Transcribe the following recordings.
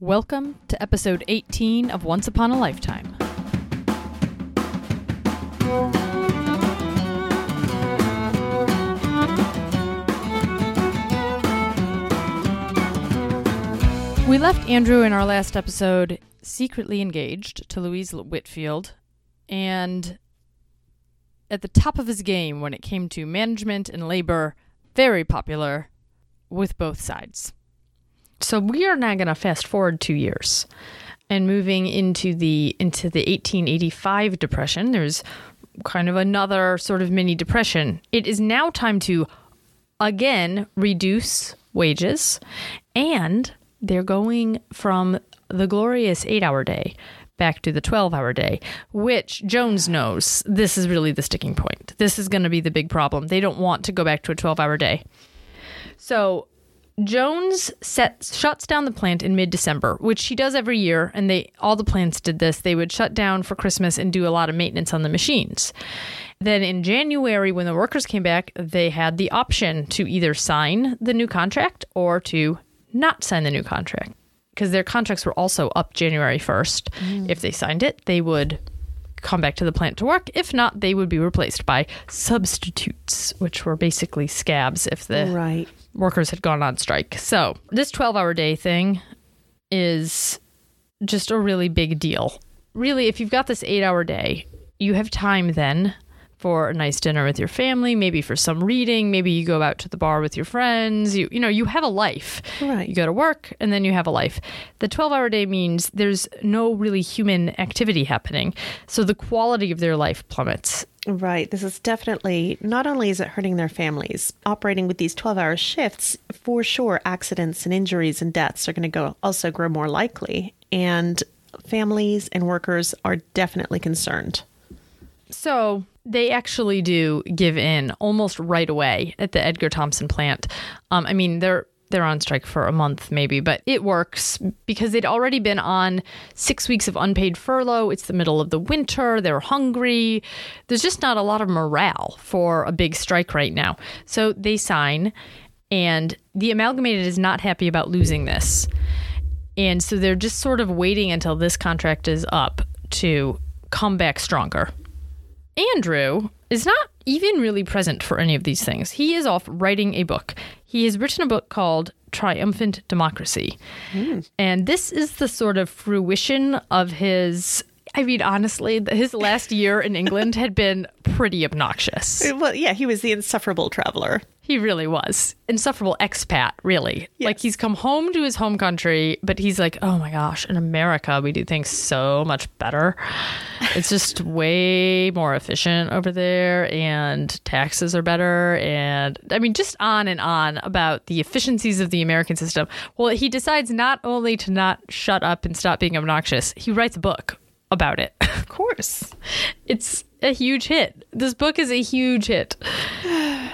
Welcome to episode 18 of Once Upon a Lifetime. We left Andrew in our last episode secretly engaged to Louise Whitfield and at the top of his game when it came to management and labor, very popular with both sides. So we are now going to fast forward 2 years and moving into the into the 1885 depression. There's kind of another sort of mini depression. It is now time to again reduce wages and they're going from the glorious 8-hour day back to the 12 hour day, which Jones knows this is really the sticking point. This is going to be the big problem. They don't want to go back to a 12 hour day. So Jones sets shuts down the plant in mid-December, which she does every year, and they all the plants did this. They would shut down for Christmas and do a lot of maintenance on the machines. Then in January, when the workers came back, they had the option to either sign the new contract or to not sign the new contract because their contracts were also up January 1st. Mm. If they signed it, they would come back to the plant to work. If not, they would be replaced by substitutes, which were basically scabs if the right. Workers had gone on strike. So, this 12 hour day thing is just a really big deal. Really, if you've got this eight hour day, you have time then for a nice dinner with your family, maybe for some reading, maybe you go out to the bar with your friends. You you know, you have a life. Right. You go to work and then you have a life. The 12-hour day means there's no really human activity happening. So the quality of their life plummets. Right. This is definitely not only is it hurting their families, operating with these 12 hour shifts, for sure, accidents and injuries and deaths are going to go also grow more likely. And families and workers are definitely concerned. So they actually do give in almost right away at the Edgar Thomson plant. Um, I mean, they're they're on strike for a month maybe, but it works because they'd already been on six weeks of unpaid furlough. It's the middle of the winter. They're hungry. There's just not a lot of morale for a big strike right now. So they sign, and the amalgamated is not happy about losing this. And so they're just sort of waiting until this contract is up to come back stronger. Andrew is not even really present for any of these things. He is off writing a book. He has written a book called Triumphant Democracy. Mm. And this is the sort of fruition of his. I mean, honestly, his last year in England had been pretty obnoxious. Well, yeah, he was the insufferable traveler. He really was. Insufferable expat, really. Yes. Like he's come home to his home country, but he's like, oh my gosh, in America, we do things so much better. it's just way more efficient over there, and taxes are better. And I mean, just on and on about the efficiencies of the American system. Well, he decides not only to not shut up and stop being obnoxious, he writes a book about it. Of course. it's a huge hit. This book is a huge hit.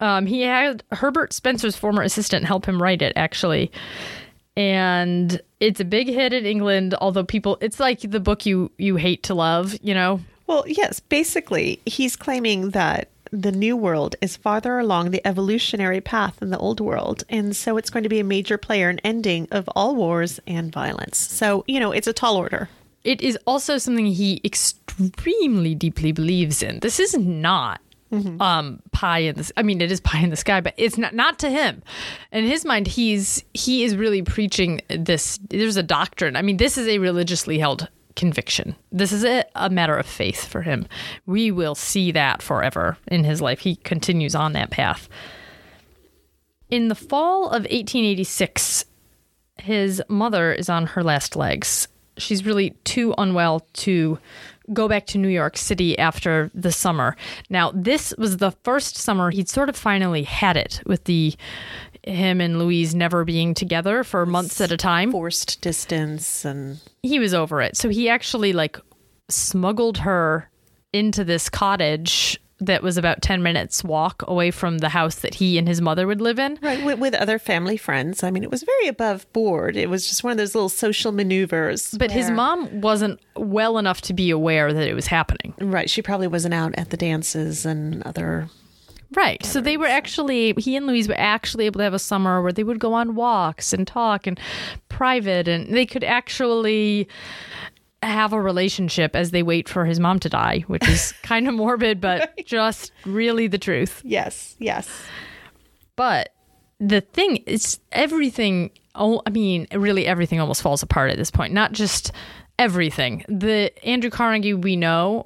Um, he had Herbert Spencer's former assistant help him write it, actually. And it's a big hit in England, although people, it's like the book you, you hate to love, you know? Well, yes, basically, he's claiming that the new world is farther along the evolutionary path than the old world. And so it's going to be a major player in ending of all wars and violence. So, you know, it's a tall order. It is also something he extremely deeply believes in. This is not Mm-hmm. um pie in the I mean it is pie in the sky but it's not not to him. In his mind he's he is really preaching this there's a doctrine. I mean this is a religiously held conviction. This is a, a matter of faith for him. We will see that forever in his life. He continues on that path. In the fall of 1886 his mother is on her last legs she's really too unwell to go back to New York City after the summer. Now, this was the first summer he'd sort of finally had it with the him and Louise never being together for months at a time. Forced distance and he was over it. So he actually like smuggled her into this cottage that was about 10 minutes walk away from the house that he and his mother would live in. Right, with, with other family friends. I mean, it was very above board. It was just one of those little social maneuvers. But where... his mom wasn't well enough to be aware that it was happening. Right, she probably wasn't out at the dances and other Right. So they were actually, he and Louise were actually able to have a summer where they would go on walks and talk and private, and they could actually have a relationship as they wait for his mom to die, which is kind of morbid, but just really the truth. Yes, yes. But the thing is, everything, oh, I mean, really everything almost falls apart at this point. Not just everything. The Andrew Carnegie we know,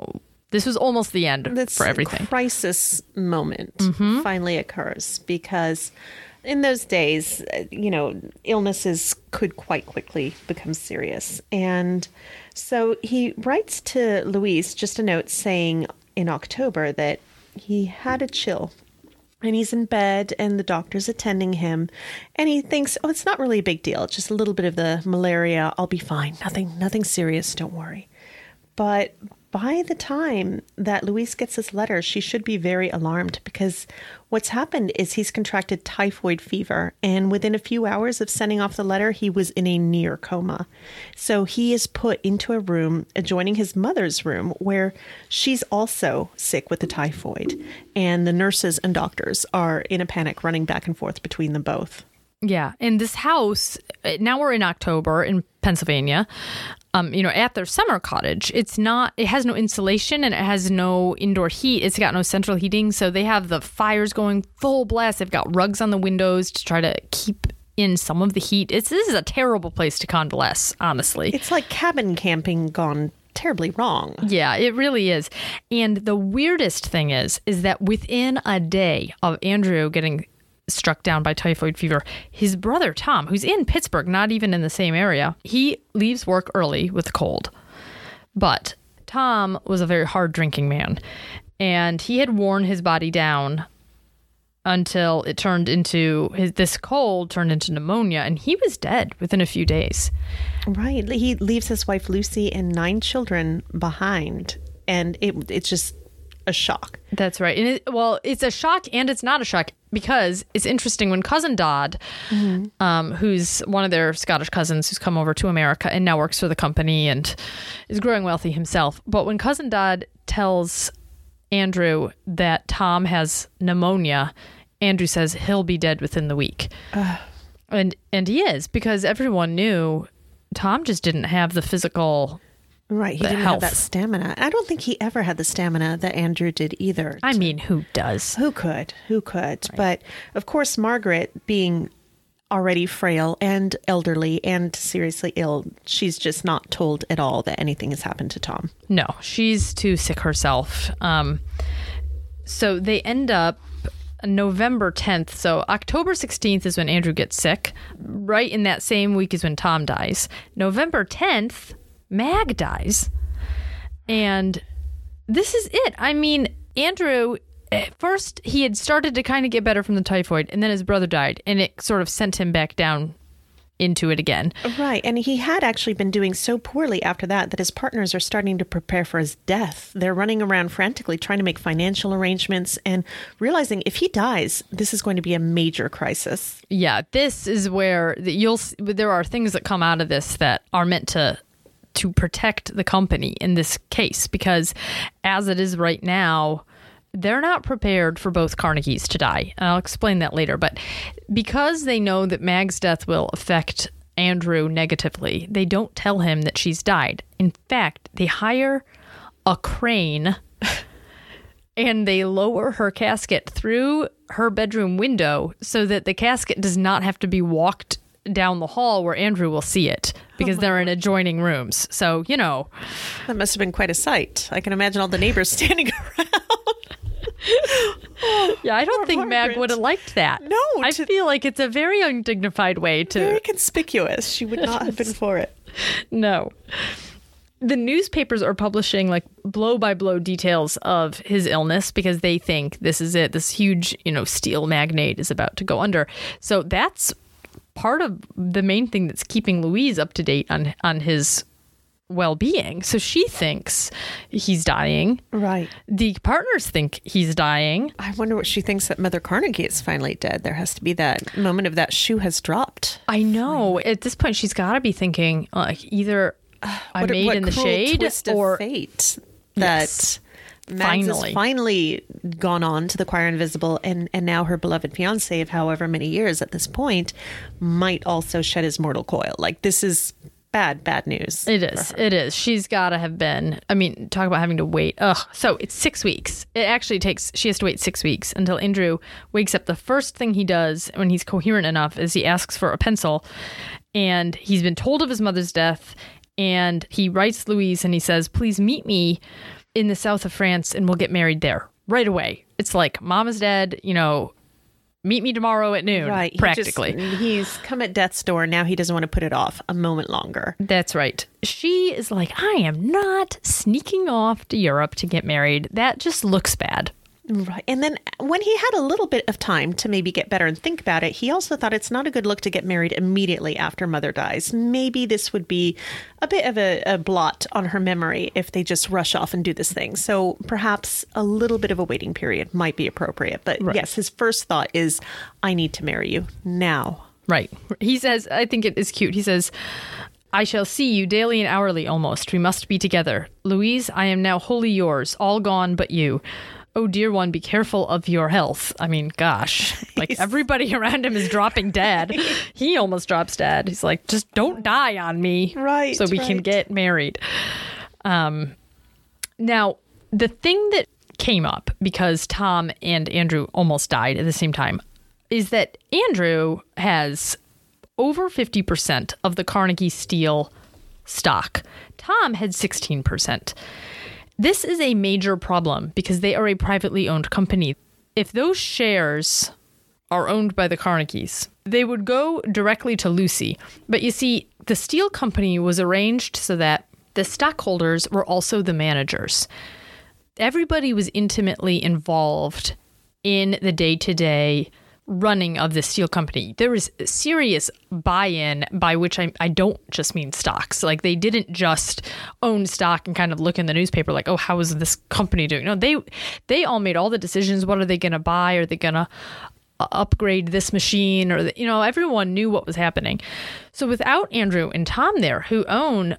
this was almost the end This for everything. crisis moment Mm-hmm. finally occurs because in those days, uh, you know, illnesses could quite quickly become serious. And so he writes to Louise just a note saying in October that he had a chill and he's in bed and the doctor's attending him and he thinks oh it's not really a big deal. Just a little bit of the malaria. I'll be fine. Nothing nothing serious. Don't worry. But by the time that Louise gets this letter, she should be very alarmed because what's happened is he's contracted typhoid fever. And within a few hours of sending off the letter, he was in a near coma. So he is put into a room adjoining his mother's room where she's also sick with the typhoid. And the nurses and doctors are in a panic running back and forth between them both. Yeah, and this house. uh, Now we're in October in Pennsylvania. Um, you know, at their summer cottage, it's not. It has no insulation and it has no indoor heat. It's got no central heating, so they have the fires going full blast. They've got rugs on the windows to try to keep in some of the heat. It's this is a terrible place to convalesce, honestly. It's like cabin camping gone terribly wrong. Yeah, it really is. And the weirdest thing is, is that within a day of Andrew getting struck down by typhoid fever, his brother Tom, who's in Pittsburgh, not even in the same area, he leaves work early with a cold. But Tom was a very hard drinking man, and he had worn his body down until it turned into his this cold turned into pneumonia and he was dead within a few days. Right. He leaves his wife Lucy and nine children behind, and it, it's just a shock. That's right. And it, well, it's a shock and it's not a shock because it's interesting when cousin Dod, um, who's one of their Scottish cousins who's come over to America and now works for the company and is growing wealthy himself. But when cousin Dod tells Andrew that Tom has pneumonia, Andrew says he'll be dead within the week. And and he is because everyone knew Tom just didn't have the physical Right. He didn't health. have that stamina. I don't think he ever had the stamina that Andrew did either. I mean, who does? Who could? Who could? But of course, Margaret, being already frail and elderly and seriously ill, she's just not told at all that anything has happened to Tom. No, she's too sick herself. Um, so they end up November 10th. So October 16th is when Andrew gets sick. Right in that same week is when Tom dies. November 10th, Mag dies. And this is it. I mean, Andrew, at first he had started to kind of get better from the typhoid, and then his brother died, and it sort of sent him back down into it again. Right. And he had actually been doing so poorly after that that his partners are starting to prepare for his death. They're running around frantically trying to make financial arrangements and realizing if he dies, this is going to be a major crisis. yeah this is where you'll there are things that come out of this that are meant to to protect the company in this case because as it is right now they're not prepared for both Carnegies to die. And I'll explain that later. But because they know that Mag's death will affect Andrew negatively, they don't tell him that she's died. In fact, they hire a crane and they lower her casket through her bedroom window so that the casket does not have to be walked down the hall where Andrew will see it because they're in oh, adjoining rooms. So, you know, That must have been quite a sight. I can imagine all the neighbors standing around. yeah, I don't Poor think Mag would have liked that. No, I feel like it's a very undignified way to Very conspicuous. She would not have been for it. No. The newspapers are publishing like blow by blow details of his illness because they think this is it. This huge, you know, steel magnate is about to go under. So that's part of the main thing that's keeping Louise up to date on on his well-being. So she thinks he's dying. Right. The partners think he's dying. I wonder what she thinks that Mother Carnegie is finally dead. There has to be that moment of that shoe has dropped. I know. At this point she's got to be thinking like either What- made what in the shade or fate that Yes. Mads Finally. has finally gone on to the choir invisible, and and now her beloved fiance of however many years at this point might also shed his mortal coil. Like this is bad, bad news. It is. It is. She's got to have been. I mean, talk about having to wait. Ugh. So it's six weeks. It actually takes, she has to wait six weeks until Andrew wakes up. The first thing he does when he's coherent enough is he asks for a pencil. And he's been told of his mother's death. And he writes Louise and he says, please meet me in the south of France and we'll get married there right away. It's like, mom is dead, you know, meet me tomorrow at noon, Right, he just- practically. he's come at death's door. Now he doesn't want to put it off a moment longer. That's right. She is like, I am not sneaking off to Europe to get married. That just looks bad. Right. And then when he had a little bit of time to maybe get better and think about it, he also thought it's not a good look to get married immediately after mother dies. Maybe this would be a bit of a, a blot on her memory if they just rush off and do this thing. So perhaps a little bit of a waiting period might be appropriate. But yes, his first thought is, I need to marry you now. Right. He says, I think it is cute. He says, I shall see you daily and hourly almost. We must be together. Louise, I am now wholly yours, all gone but you. Oh, dear one, be careful of your health. I mean, gosh, like everybody around him is dropping dead. He almost drops dead. He's like, just don't die on me. Right, So we can get married. Um, now, the thing that came up because Tom and Andrew almost died at the same time is that Andrew has over 50% of the Carnegie Steel stock. Tom had 16%. This is a major problem because they are a privately owned company. If those shares are owned by the Carnegies, they would go directly to Lucy. But you see, the steel company was arranged so that the stockholders were also the managers. Everybody was intimately involved in the day to day running of the steel company. There was serious buy in, by which I, I don't just mean stocks. Like they didn't just own stock and kind of look in the newspaper like, oh, how is this company doing? No, they they all made all the decisions. What are they going to buy? Are they going to uh, upgrade this machine? Or, you know, everyone knew what was happening. So without Andrew and Tom there, who own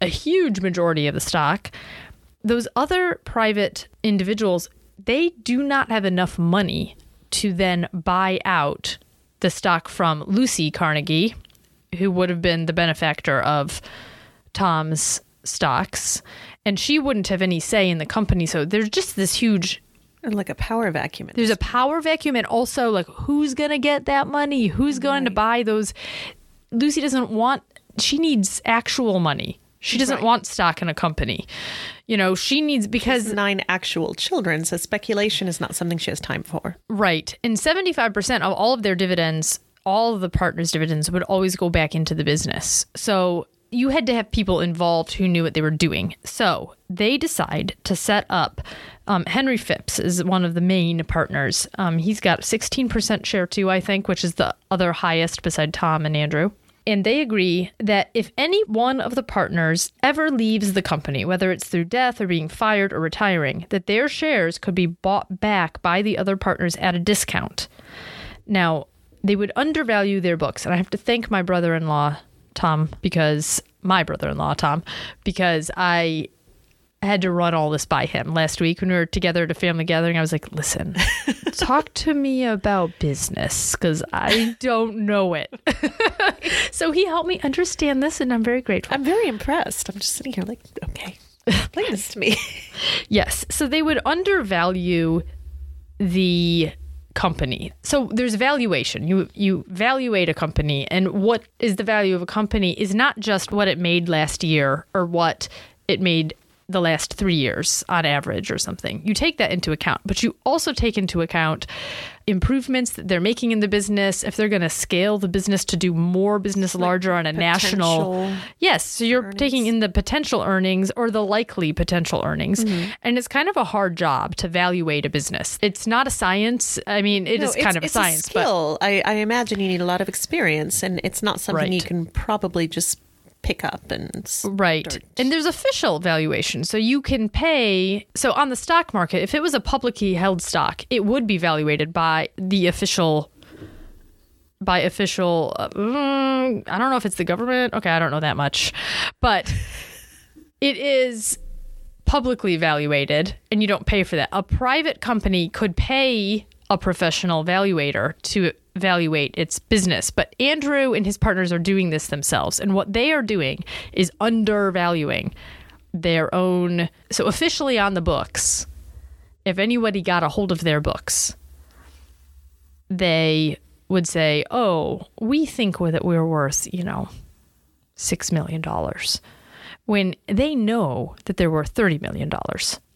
a huge majority of the stock, those other private individuals, they do not have enough money to then buy out the stock from Lucy Carnegie, who would have been the benefactor of Tom's stocks. And she wouldn't have any say in the company. So there's just this huge and Like a power vacuum. there's a power vacuum and also like who's gonna get that money who's going to buy those lucy doesn't want she needs actual money she doesn't Right. want stock in a company. You know she needs because nine actual children, so speculation is not something she has time for. right. And 75% of all of their dividends all of the partners dividends would always go back into the business. So you had to have people involved who knew what they were doing. So they decide to set up um, henry phipps is one of the main partners. Um, he's got 16% share too i think which is the other highest beside tom and andrew and they agree that if any one of the partners ever leaves the company, whether it's through death or being fired or retiring, that their shares could be bought back by the other partners at a discount. Now, they would undervalue their books, and I have to thank my brother in law, Tom, because my brother in law, Tom, because I had to run all this by him last week when we were together at a family gathering. I was like, listen, talk to me about business because I don't know it. so he helped me understand this, and I'm very grateful. I'm very impressed. I'm just sitting here like, okay, explain this to me. Yes. So they would undervalue the company. So there's valuation. You you valuate a company and what is the value of a company is not just what it made last year or what it made the last 3 years on average or something. You take that into account, but you also take into account improvements that they're making in the business, if they're going to scale the business to do more business larger on a national Yes, so you're taking in the potential earnings or the likely potential earnings. Mm-hmm. And it's kind of a hard job to evaluate a business. It's not a science. I mean, it is No, kind of a it's science, but skill. I, I imagine you need a lot of experience, and it's not something Right. you can probably just pick up and. Right. And there's official valuation. So you can pay. So on the stock market, if it was a publicly held stock, it would be valuated by the official. By official, uh, mm, I don't know if it's the government. Okay, I don't know that much. But it is publicly evaluated and you don't pay for that. A private company could pay a professional valuator to evaluate its business, but Andrew and his partners are doing this themselves. And what they are doing is undervaluing their own. So, officially on the books, if anybody got a hold of their books, they would say, Oh, we think that we're worth, you know, $6 million when they know that they're worth $30 million,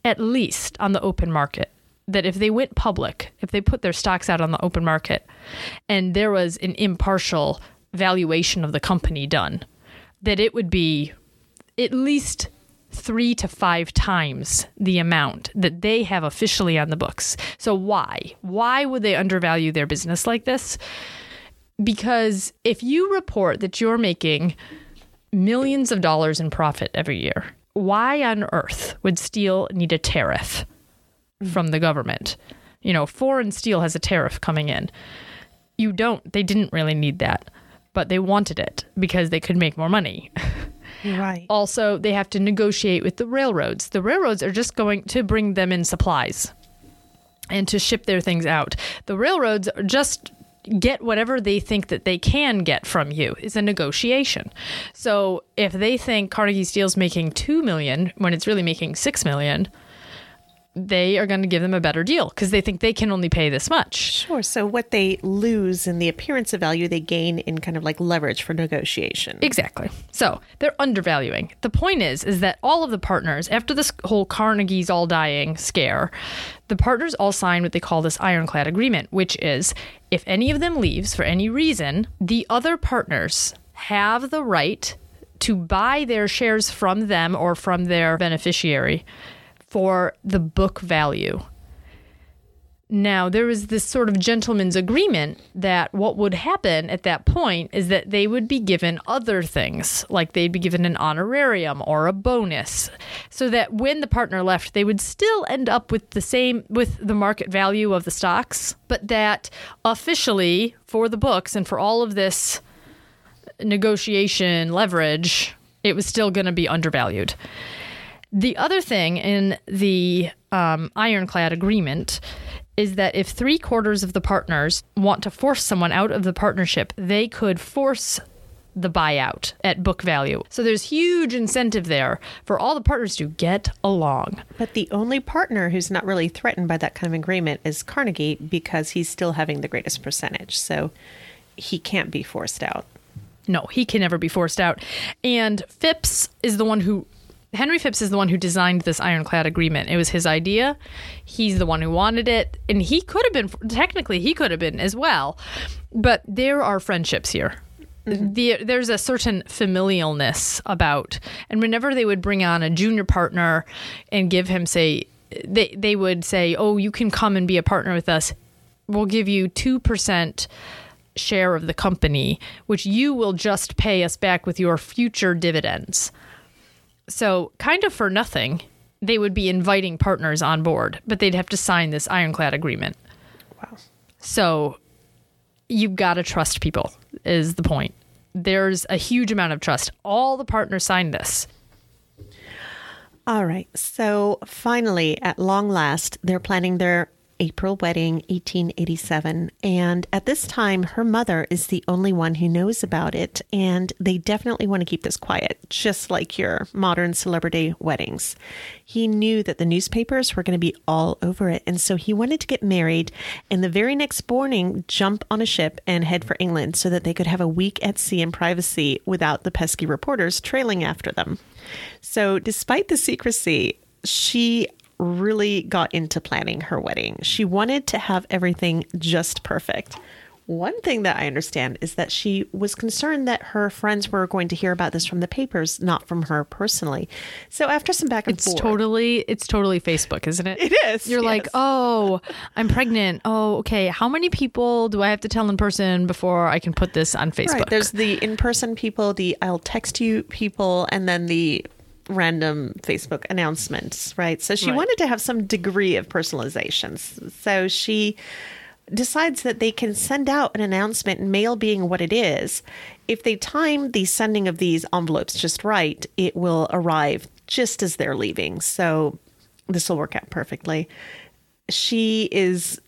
at least on the open market. That if they went public, if they put their stocks out on the open market and there was an impartial valuation of the company done, that it would be at least three to five times the amount that they have officially on the books. So, why? Why would they undervalue their business like this? Because if you report that you're making millions of dollars in profit every year. Why on earth would steel need a tariff Mm. from the government? You know, foreign steel has a tariff coming in. You don't, they didn't really need that, but they wanted it because they could make more money. Right. Also, they have to negotiate with the railroads. The railroads are just going to bring them in supplies and to ship their things out. The railroads are just get whatever they think that they can get from you is a negotiation. So if they think Carnegie Steel's making 2 million when it's really making 6 million, they are going to give them a better deal because they think they can only pay this much. Sure. So what they lose in the appearance of value, they gain in kind of like leverage for negotiation. Exactly. So they're undervaluing. The point is, is that all of the partners, after this whole Carnegie's all dying scare, the partners all sign what they call this ironclad agreement, which is if any of them leaves for any reason, the other partners have the right to buy their shares from them or from their beneficiary for the book value. Now, there was this sort of gentleman's agreement that what would happen at that point is that they would be given other things, like they'd be given an honorarium or a bonus, so that when the partner left, they would still end up with the same, with the market value of the stocks, but that officially for the books and for all of this negotiation leverage, it was still going to be undervalued. The other thing in the um, ironclad agreement is that if three quarters of the partners want to force someone out of the partnership, they could force the buyout at book value. So there's huge incentive there for all the partners to get along. But the only partner who's not really threatened by that kind of agreement is Carnegie because he's still having the greatest percentage. So he can't be forced out. No, he can never be forced out. And Phipps is the one who Henry Phipps is the one who designed this ironclad agreement. It was his idea. He's the one who wanted it. And he could have been, technically, he could have been as well. But there are friendships here. Mm-hmm. The, there's a certain familialness about, and whenever they would bring on a junior partner and give him, say, they, they would say, Oh, you can come and be a partner with us. We'll give you 2% share of the company, which you will just pay us back with your future dividends. So, kind of for nothing, they would be inviting partners on board, but they'd have to sign this ironclad agreement. Wow. So, you've got to trust people, is the point. There's a huge amount of trust. All the partners signed this. All right. So, finally, at long last, they're planning their April wedding, 1887. And at this time, her mother is the only one who knows about it. And they definitely want to keep this quiet, just like your modern celebrity weddings. He knew that the newspapers were going to be all over it. And so he wanted to get married and the very next morning jump on a ship and head for England so that they could have a week at sea in privacy without the pesky reporters trailing after them. So, despite the secrecy, she really got into planning her wedding. She wanted to have everything just perfect. One thing that I understand is that she was concerned that her friends were going to hear about this from the papers, not from her personally. So after some back and it's forth, totally it's totally Facebook, isn't it? It is. You're yes. like, oh, I'm pregnant. Oh, okay. How many people do I have to tell in person before I can put this on Facebook? Right. There's the in-person people, the I'll text you people, and then the random Facebook announcements, right? So she Right. wanted to have some degree of personalization. So she decides that they can send out an announcement, mail being what it is. If they time the sending of these envelopes just right, it will arrive just as they're leaving. So this will work out perfectly. She is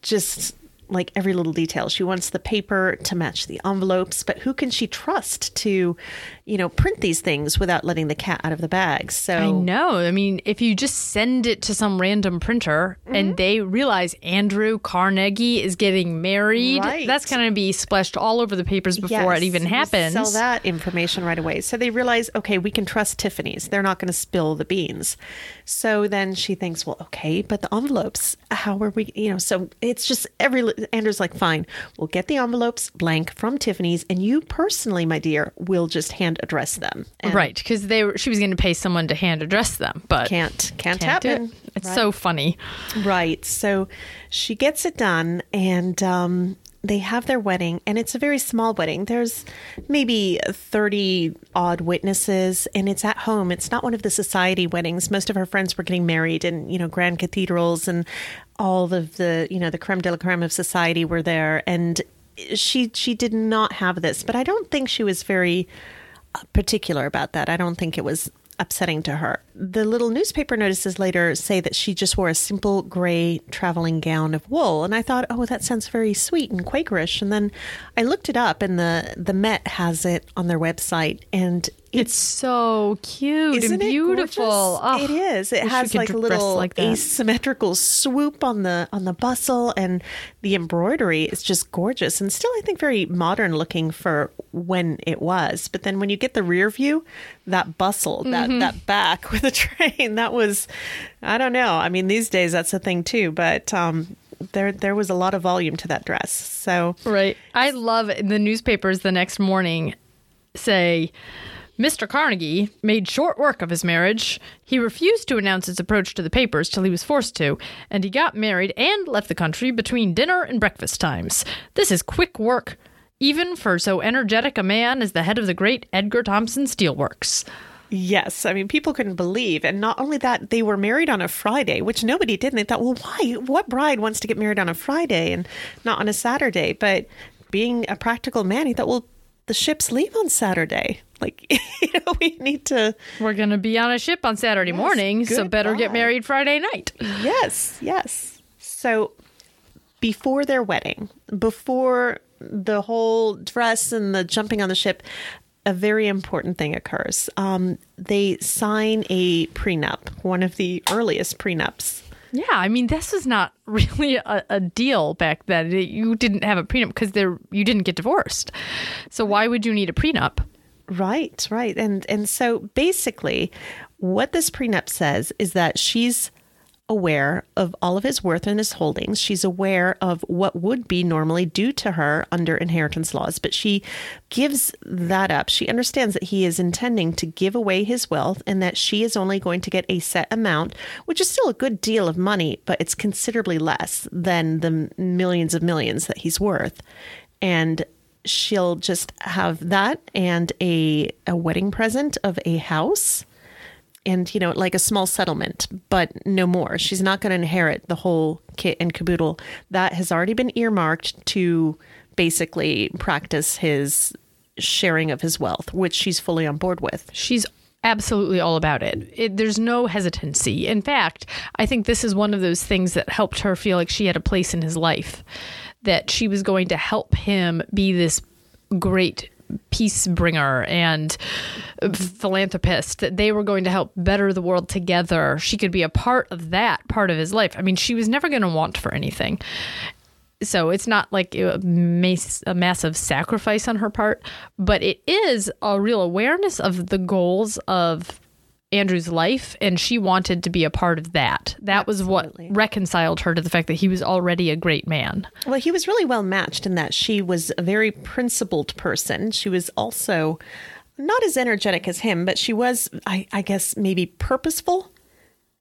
just like every little detail. She wants the paper to match the envelopes, but who can she trust to, you know, print these things without letting the cat out of the bag? So I know. I mean, if you just send it to some random printer Mm-hmm. and they realize Andrew Carnegie is getting married, Right. that's going to be splashed all over the papers before Yes, it even happens. Sell that information right away. So they realize, okay, we can trust Tiffany's. They're not going to spill the beans. So then she thinks, well, okay, but the envelopes, how are we, you know, so it's just every, Andrew's like, fine, we'll get the envelopes blank from Tiffany's and you personally, my dear, will just hand address them. And Right, because they were, she was going to pay someone to hand address them, but Can't, can't, can't happen. it. It's Right. so funny. Right. So she gets it done and um, they have their wedding, and it's a very small wedding. There's maybe 30 odd witnesses, and it's at home. It's not one of the society weddings. Most of her friends were getting married in, you know, grand cathedrals, and all of the, you know, the creme de la creme of society were there. And she she did not have this, but I don't think she was very uh, particular about that. I don't think it was upsetting to her. The little newspaper notices later say that she just wore a simple gray traveling gown of wool, and I thought, "Oh, that sounds very sweet and Quakerish." And then I looked it up, and the the Met has it on their website, and It's so cute and beautiful. Oh, it is. It has like a little like that. asymmetrical swoop on the on the bustle, and the embroidery is just gorgeous and still, I think, very modern looking for when it was. But then when you get the rear view, that bustle, that Mm-hmm. that back with the train, that was, I don't know. I mean, these days that's a thing too, but. um there, there was a lot of volume to that dress. So, Right. I love it. the newspapers the next morning say Mr. Carnegie made short work of his marriage. He refused to announce his approach to the papers till he was forced to, and he got married and left the country between dinner and breakfast times. This is quick work, even for so energetic a man as the head of the great Edgar Thomson Steelworks. Yes, I mean people couldn't believe, and not only that, they were married on a Friday, which nobody did. And they thought, well, why? What bride wants to get married on a Friday and not on a Saturday? But being a practical man, he thought, well, the ships leave on Saturday. Like, you know, we need to. We're going to be on a ship on Saturday morning, so better get married Friday night. Yes, yes. So before their wedding, before the whole dress and the jumping on the ship, a very important thing occurs. Um, they sign a prenup, one of the earliest prenups. Yeah, I mean, this was not really a, a deal back then. You didn't have a prenup because there you didn't get divorced. So why would you need a prenup? Right, right. And and so basically what this prenup says is that she's aware of all of his worth and his holdings. She's aware of what would be normally due to her under inheritance laws, but she gives that up. She understands that he is intending to give away his wealth and that she is only going to get a set amount, which is still a good deal of money, but it's considerably less than the millions of millions that he's worth. And she'll just have that and a a wedding present of a house and you know like a small settlement but no more she's not going to inherit the whole kit and caboodle that has already been earmarked to basically practice his sharing of his wealth which she's fully on board with She's absolutely all about it. it. There's no hesitancy. In fact, I think this is one of those things that helped her feel like she had a place in his life, that she was going to help him be this great peace bringer and philanthropist that they were going to help better the world together. She could be a part of that part of his life. I mean she was never going to want for anything. So it's not like a, a massive sacrifice on her part, but it is a real awareness of the goals of Andrew's life, and she wanted to be a part of that. That was what reconciled her to the fact that he was already a great man. Well, he was really well matched in that she was a very principled person. She was also not as energetic as him, but she was, I, I guess, maybe purposeful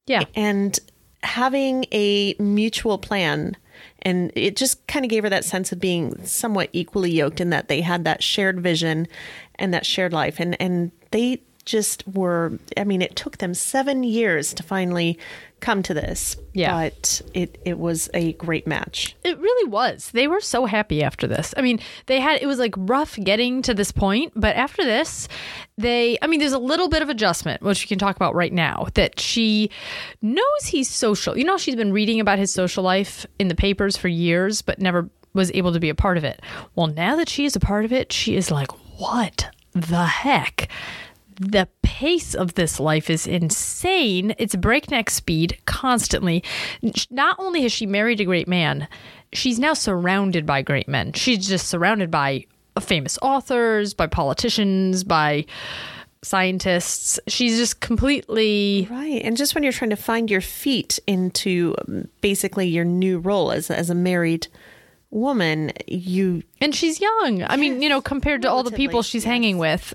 Yeah. and having a mutual plan. And it just kind of gave her that sense of being somewhat equally yoked in that they had that shared vision and that shared life. And, and they just were, I mean, it took them seven years to finally come to this. Yeah. But it, it was a great match. It really was. They were so happy after this. I mean, they had it was like rough getting to this point, but after this, they I mean, there's a little bit of adjustment, which we can talk about right now, that she knows he's social. You know, she's been reading about his social life in the papers for years, but never was able to be a part of it. Well, now that she is a part of it, she is like, what the heck? The pace of this life is insane. It's breakneck speed constantly. Not only has she married a great man, she's now surrounded by great men. She's just surrounded by famous authors, by politicians, by scientists. She's just completely right. And just when you're trying to find your feet into um, basically your new role as as a married woman, you and she's young. I mean, you know, compared to all the people she's yes. hanging with.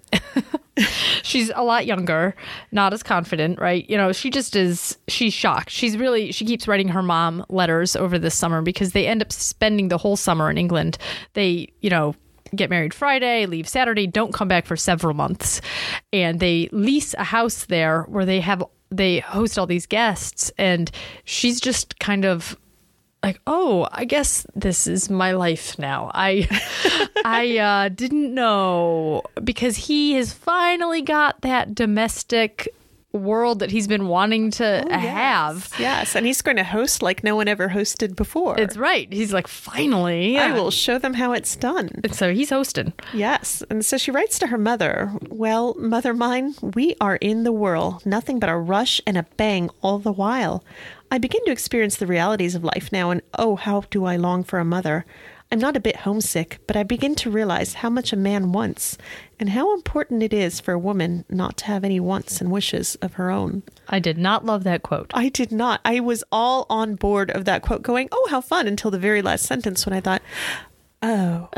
she's a lot younger, not as confident, right? You know, she just is she's shocked. She's really she keeps writing her mom letters over this summer because they end up spending the whole summer in England. They, you know, get married Friday, leave Saturday, don't come back for several months. And they lease a house there where they have they host all these guests and she's just kind of like oh i guess this is my life now i i uh, didn't know because he has finally got that domestic world that he's been wanting to have Yes, and he's going to host like no one ever hosted before. it's right he's like finally I will show them how it's done. And so he's hosting Yes. And so she writes to her mother, Well, mother mine, we are in the whirl, nothing but a rush and a bang all the while. I begin to experience the realities of life now, and oh, how do I long for a mother. I'm not a bit homesick, but I begin to realize how much a man wants, and how important it is for a woman not to have any wants and wishes of her own. i did not love that quote I did not. I was all on board of that quote, going, Oh, how fun, until the very last sentence when I thought,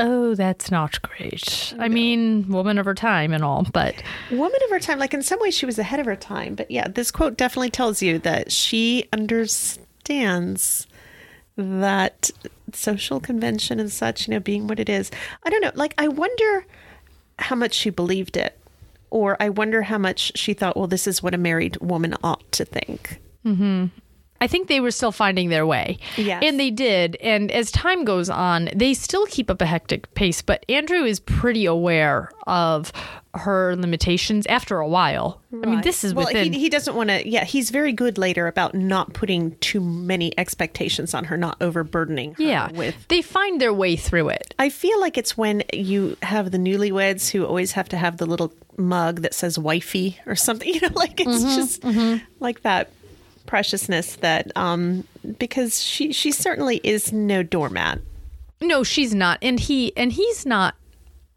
Oh, that's not great. I mean woman of her time and all but woman of her time like in some ways she was ahead of her time but yeah this quote definitely tells you that she understands that social convention and such you know being what it is. I don't know like i wonder how much she believed it or i wonder how much she thought well this is what a married woman ought to think mm-hmm. I think they were still finding their way. Yes. And they did. And as time goes on, they still keep up a hectic pace, but Andrew is pretty aware of her limitations after a while. I mean, this is well within. he, he doesn't want to yeah he's very good later about not putting too many expectations on her not overburdening her yeah. with They find their way through it. I feel like it's when you have the newlyweds who always have to have the little mug that says wifey or something, you know, like it's mm-hmm. just mm-hmm. like that preciousness that um because she she certainly is no doormat. No, she's not. And he and he's not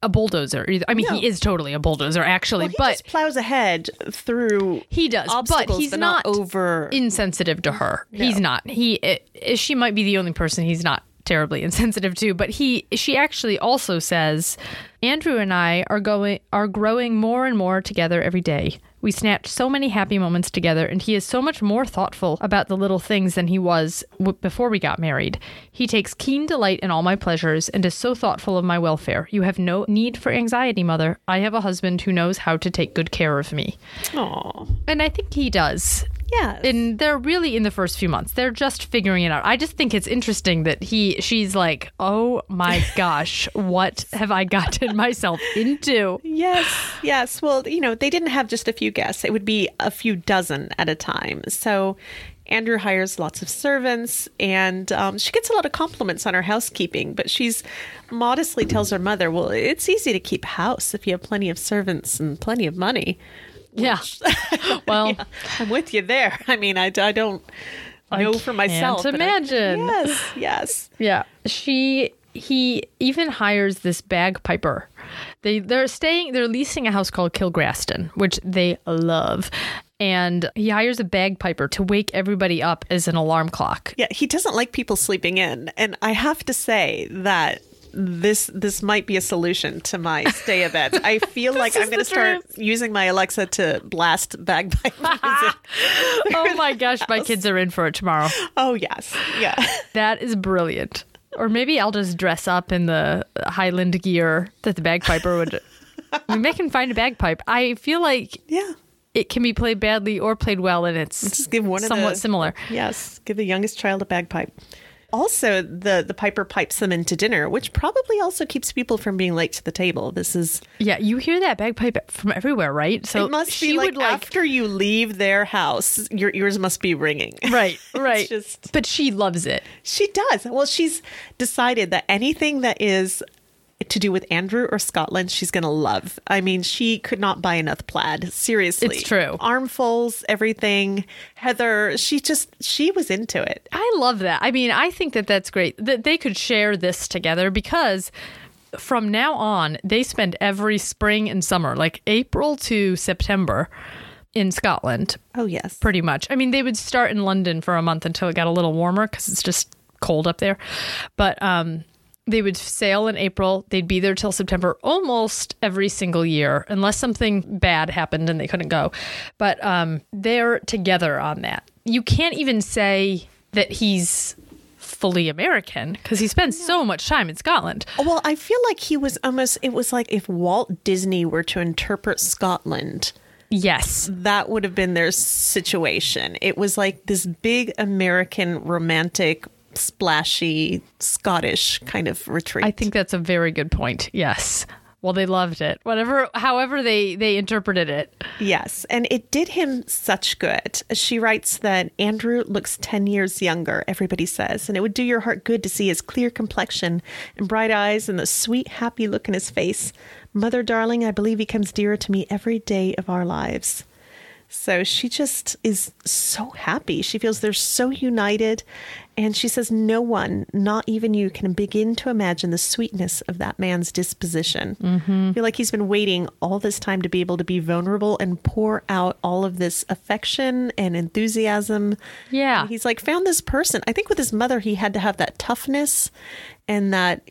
a bulldozer either. I mean, No. he is totally a bulldozer actually, He but just plows ahead through he does. But he's but not, over insensitive to her. He's not. He it, she might be the only person he's not terribly insensitive to, but he she actually also says Andrew and I are going are growing more and more together every day. We snatch so many happy moments together, and he is so much more thoughtful about the little things than he was w- before we got married. He takes keen delight in all my pleasures and is so thoughtful of my welfare. You have no need for anxiety, mother. I have a husband who knows how to take good care of me. Aw. And I think he does Yeah. and they're really in the first few months they're just figuring it out i just think it's interesting that he she's like oh my gosh what have i gotten myself into Yes, yes. Well, you know, they didn't have just a few guests, it would be a few dozen at a time. So Andrew hires lots of servants, and um, she gets a lot of compliments on her housekeeping, but she's modestly tells her mother, Well, it's easy to keep house if you have plenty of servants and plenty of money. Yeah well I'm with you there. I mean, I, I don't know for myself. can't but I- imagine. yes, yes. yeah she he even hires this bagpiper they they're staying they're leasing a house called kilgraston which they love and he hires a bagpiper to wake everybody up as an alarm clock Yeah, he doesn't like people sleeping in, and I have to say that this this might be a solution to my stay abeds. I feel like I'm going to start using my Alexa to blast bagpipe music. oh my gosh my kids are in for it tomorrow Oh yes, yeah. That is brilliant. Or maybe I'll just dress up in the Highland gear that the bagpiper would I mean, they can find a bagpipe. I feel like Yeah. it can be played badly or played well, and it's Just give one somewhat the- similar. Yes, give the youngest child a bagpipe. Also, the the piper pipes them into dinner, which probably also keeps people from being late to the table. This is Yeah, you hear that bagpipe from everywhere, right? So it must be like like after you leave their house, your ears must be ringing. right, right. just But she loves it. she does. Well, she's decided that anything that is to do with Andrew or Scotland, she's going to love. I mean, she could not buy enough plaid. Seriously. It's true. Armfuls, everything. Heather, she just, she was into it. I love that. I mean, I think that that's great that they could share this together because from now on, they spend every spring and summer, like April to September in Scotland, Oh, yes. pretty much. I mean, they would start in London for a month until it got a little warmer because it's just cold up there. But um, they would sail in April. They'd be there till September almost every single year, unless something bad happened and they couldn't go. But um, they're together on that. You can't even say that he's fully American because he spends so much time in Scotland. Well, I feel like he was almost, it was like if Walt Disney were to interpret Scotland, Yes. that would have been their situation. It was like this big American romantic, splashy Scottish kind of retreat. I think that's a very good point. Yes. Well, they loved it. Whatever, however they they interpreted it. Yes, and it did him such good. She writes that Andrew looks 10 years younger, everybody says, and it would do your heart good to see his clear complexion and bright eyes and the sweet, happy look in his face. Mother, darling, I believe he comes dearer to me every day of our lives. So she just is so happy. She feels they're so united. And she says, No one, not even you, can begin to imagine the sweetness of that man's disposition. I feel like he's been waiting all this time to be able to be vulnerable and pour out all of this affection and enthusiasm. Yeah. And he's like found this person. I think with his mother, he had to have that toughness and that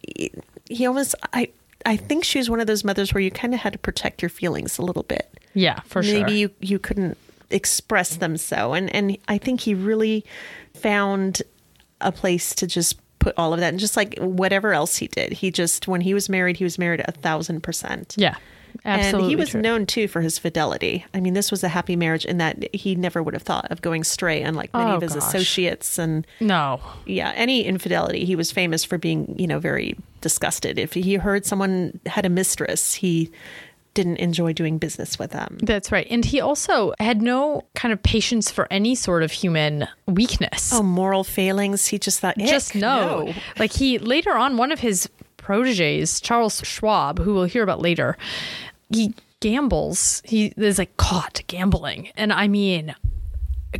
he almost, I, I think she was one of those mothers where you kind of had to protect your feelings a little bit Yeah, for maybe sure. Maybe you you couldn't express them so and and I think he really found a place to just put all of that and just like whatever else he did he just when he was married he was married a thousand percent yeah, absolutely. and he was true. known too for his fidelity i mean this was a happy marriage in that he never would have thought of going stray unlike many Oh, of his gosh. associates and no. yeah any infidelity he was famous for being you know very disgusted if he heard someone had a mistress he didn't enjoy doing business with them That's right. And he also had no kind of patience for any sort of human weakness. Oh, moral failings. He just thought, Just "Ick, no. Like he later on, one of his proteges, Charles Schwab, who we'll hear about later, he gambles. He is like caught gambling. And I mean,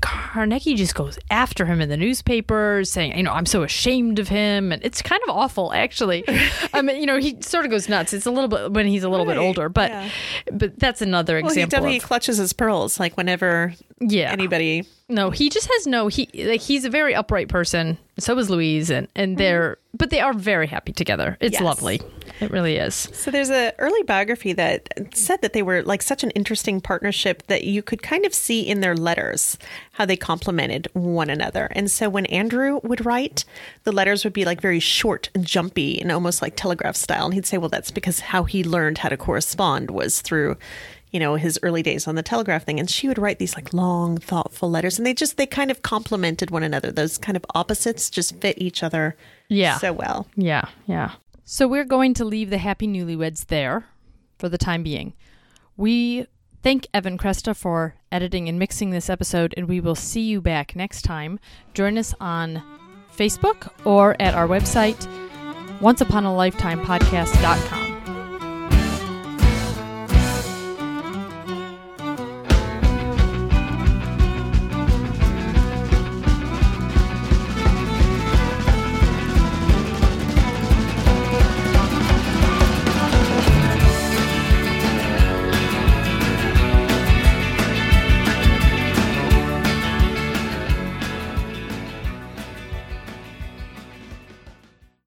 Carnegie just goes after him in the newspapers, saying, you know, I'm so ashamed of him. And it's kind of awful, actually. I mean, you know, he sort of goes nuts. It's a little bit when he's a little bit older, but yeah. but that's another Well, he example. definitely of, clutches his pearls. Like whenever yeah. anybody, No, he just has no. He like he's a very upright person. So is Louise, and and they're but they are very happy together. It's Mm-hmm. Yes. lovely. It really is. So there's a early biography that said that they were like such an interesting partnership that you could kind of see in their letters how they complemented one another. And so when Andrew would write, the letters would be like very short and jumpy and almost like telegraph style. And he'd say, well, that's because how he learned how to correspond was through you know his early days on the telegraph thing and she would write these like long thoughtful letters and they just they kind of complemented one another those kind of opposites just fit each other Yeah. so well Yeah, yeah. So we're going to leave the happy newlyweds there for the time being. We thank Evan Cresta for editing and mixing this episode, and we will see you back next time. Join us on Facebook or at our website, onceupon a lifetime podcast.com.